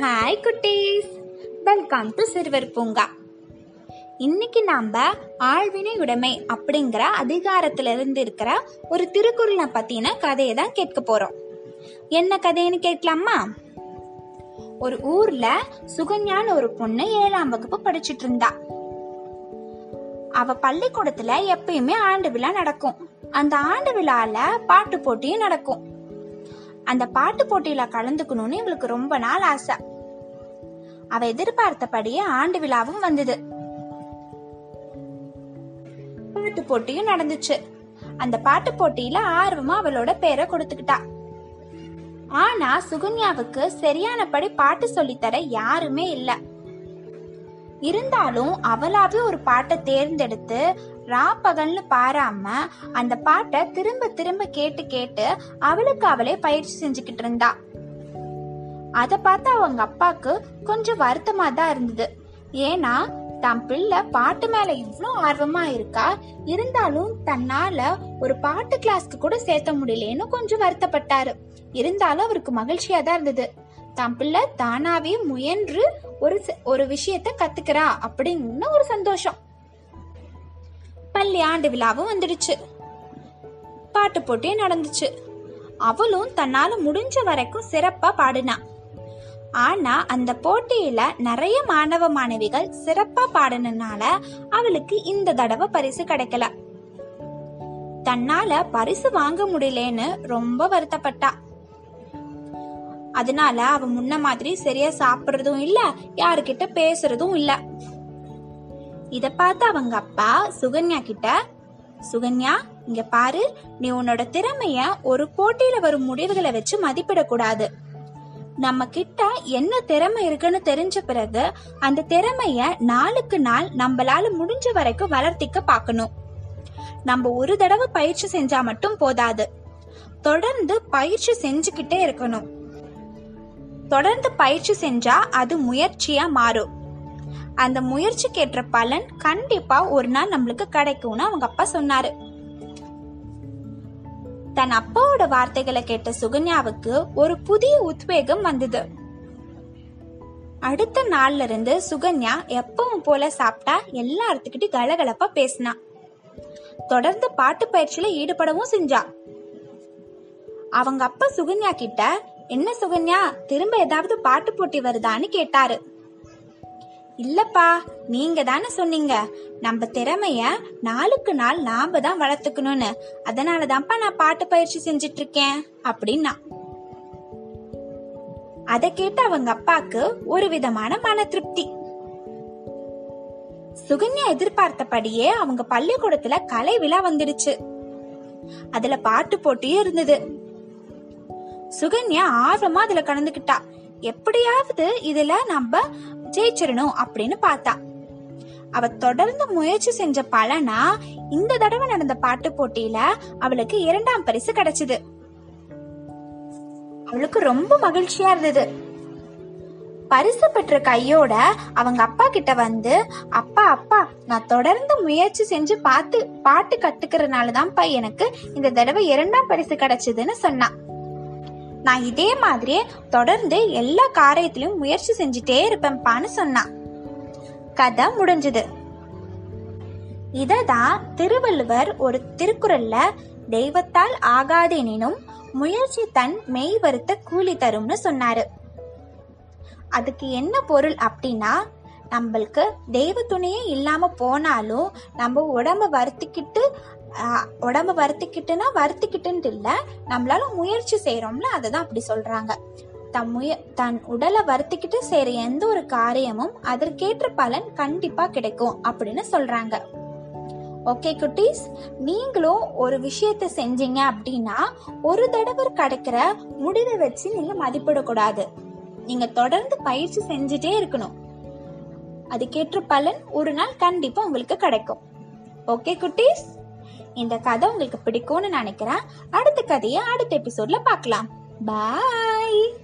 Hi குட்டீஸ். Welcome to சிறுவர் பூங்கா இன்னைக்கு நாம் ஆழ்வினை உடைமை அப்படிங்கிற அதிகாரத்திலிருந்து இருக்கிற ஒரு திருக்குறளை பற்றின கதையை தான் கேட்க போகிறோம் என்ன கதைன்னு கேட்கலாமா? ஒரு ஊரில் சுகன்யான்னு ஒரு பொண்ணு ஏழாம் வகுப்பு படிச்சுட்டு இருந்தா. அவ பள்ளிக்கூடத்தில் எப்பயுமே ஆண்டு விழா நடக்கும். அந்த ஆண்டு விழாவில் பாட்டு போட்டியும் நடக்கும். அந்த பாட்டு போட்டியில கலந்துக்கணும்னு இவளுக்கு ரொம்ப நாள் ஆசை. அவ எதிர்பார்த்தபடியே ஆண்டு விழாவும் வந்தது. பாட்டு போட்டியும் நடந்துச்சு. அந்த பாட்டு போட்டியில ஆர்வமா அவளோட பேரை கொடுத்துக்கிட்டா. ஆனா சுகன்யாவுக்கு சரியானபடி பாட்டு சொல்லித்தர யாருமே இல்ல. இருந்தாலும் அவளாவே ஒரு பாட்டை தேர்ந்தெடுத்து ரா பகல்னு பாராம அந்த பாட்டை திரும்ப திரும்ப கேட்டு கேட்டு அவளுக்கு அவளே பயிற்சி செஞ்சுக்கிட்டு இருந்தா. அத பார்த்து அவங்க அப்பாக்கு கொஞ்சம் வருத்தமா தான் இருந்தது. ஏன்னா தன் பிள்ளை பாட்டு மேல இவ்வளோ ஆர்வமா இருக்கா? இருந்தாலும் தன்னால ஒரு பாட்டு கிளாஸ்க்கு கூட சேர்த்த முடியலன்னு கொஞ்சம் வருத்தப்பட்டாரு. இருந்தாலும் அவருக்கு மகிழ்ச்சியா தான் இருந்தது. தன் பிள்ளை தானாவே முயன்று ஒரு ஒரு விஷயத்த கத்துக்கிறா அப்படின்னு ஒரு சந்தோஷம். பள்ளி ஆண்டு விழாவும் வந்துடுச்சு. பாட்டு போட்டியும் நடந்துச்சு. அவளும் தன்னால முடிஞ்ச வரைக்கும் சிறப்பா பாடினா. ஆனா அந்த போட்டியில நிறைய மாணவ மாணவிகள் சிறப்பா பாடினனால அவளுக்கு இந்த தடவை பரிசு கிடைக்கல. தன்னால பரிசு வாங்க முடியலன்னு ரொம்ப வருத்தப்பட்டா. அதனால அவ முன்ன மாதிரி சரியா சாப்பிடுறதும் இல்ல யாருக்கிட்ட பேசுறதும் இல்லை. இத பார்த்து அவங்க அப்பா சுகன்யா கிட்ட சுகன்யா இங்க பாரு நீ உன்னோட திறமைய ஒரு போட்டியில வரும் முடிவுகளை வச்சு மதிப்பிடக்கூடாது. நம்ம கிட்ட என்ன திறமை இருக்குன்னு தெரிஞ்ச பிறகு அந்த திறமைய நாளுக்கு நாள் நம்மளால முடிஞ்ச வரைக்கும் வளர்த்திக்க பார்க்கணும். நம்ம ஒரு தடவை பயிற்சி செஞ்சா மட்டும் போதாது. தொடர்ந்து பயிற்சி செஞ்சுக்கிட்டே இருக்கணும். தொடர்ந்து பயிற்சி செஞ்சா அது முயற்சியா மாறும். அந்த முயற்சிக்கேற்ற பலன் கண்டிப்பா ஒரு நாள் நம்மளுக்கு கிடைக்கும்னு அவங்க அப்பா சொன்னாரு. தன் அப்பாவோட வார்த்தைகளை கேட்ட சுகன்யாவுக்கு ஒரு புதிய உத்வேகம் வந்தது. அடுத்த நாள்ல இருந்து சுகன்யா எப்பவும் போல சாப்பிட்டா எல்லாத்துக்கிட்டையும் கலகலப்பா பேசினா. தொடர்ந்து பாட்டு பயிற்சியில ஈடுபடவும் செஞ்சா. அவங்க அப்பா சுகன்யா கிட்ட என்ன சுகன்யா திரும்ப ஏதாவது பாட்டு போட்டி வருதான்னு கேட்டாரு. இல்லப்பா நீங்க தானே சொன்னீங்க. நம்ம திறமைய நாளுக்கு நாள் நாம தான் வளர்த்துக்கணும்னு. அதனால தான்ப்பா நான் பாட்டு பயிற்சி செஞ்சிட்டு இருக்கேன் அப்படின்னா. அதை கேட்டு அவங்க அப்பாக்கு ஒரு விதமான மன திருப்தி. சுகன்யா எதிர்பார்த்தபடியே அவங்க பள்ளிக்கூடத்துல கலை விழா வந்துடுச்சு. அதுல பாட்டு போட்டியும் இருந்தது. சுகன்யா ஆர்வமா அதுல கலந்துகிட்டா எப்படியாவது இதுல நம்ம ஜெயிச்சிடணும் அப்படின்னு பார்த்தா. அவ தொடர்ந்து முயற்சி செஞ்ச பலனா இந்த தடவை நடந்த பாட்டு போட்டியில அவளுக்கு இரண்டாம் பரிசு கிடைச்சது. அவளுக்கு ரொம்ப மகிழ்ச்சியா இருந்தது. பரிசு பெற்ற கையோட அவங்க அப்பா கிட்ட வந்து அப்பா அப்பா நான் தொடர்ந்து முயற்சி செஞ்சு பார்த்து பாட்டு கத்துக்கிறதுனால தான்ப்பா எனக்கு இந்த தடவை இரண்டாம் பரிசு கிடைச்சதுன்னு சொன்னான் நான் இதே மாதிரியே தொடர்ந்து எல்லா காரியத்திலும் முயற்சி செஞ்சுட்டே இருப்பேன்ப்பான்னு சொன்னான். கதை முடிஞ்சது. இததான் திருவள்ளுவர் ஒரு திருக்குறள்ல தெய்வத்தால் ஆகாதெனினும் முயற்சி தன் மெய் வருத்த கூலி தரும்னு சொன்னாரு. அதுக்கு என்ன பொருள் அப்படின்னா நம்மளுக்கு தெய்வ துணையே இல்லாம போனாலும் நம்ம உடம்ப வருத்திக்கிட்டு உடம்ப வருத்திக்கிட்டுன்னா வருத்திக்கிட்டுன்ட்டு இல்லை நம்மளால முயற்சி செய்யறோம்ல அதை தான் அப்படி சொல்றாங்க. தன் முய தன் உடலை வருத்திக்கிட்டு செய்யற எந்த ஒரு காரியமும் அதற்கேற்ற பலன் கண்டிப்பா கிடைக்கும் அப்படின்னு சொல்றாங்க. ஓகே குட்டீஸ்? நீங்களும் ஒரு விஷயத்த செஞ்சீங்க அப்படின்னா ஒரு தடவை கிடைக்கிற முடிவை வச்சு நீங்க மதிப்பிடக்கூடாது. நீங்க தொடர்ந்து பயிற்சி செஞ்சுட்டே இருக்கணும். அதுக்கேற்ற பலன் ஒரு நாள் கண்டிப்பா உங்களுக்கு கிடைக்கும். ஓகே குட்டீஸ்? இந்த கதை உங்களுக்கு பிடிக்கும்னு நினைக்கிறேன். அடுத்த கதையை அடுத்த எபிசோட்ல பார்க்கலாம். பாய்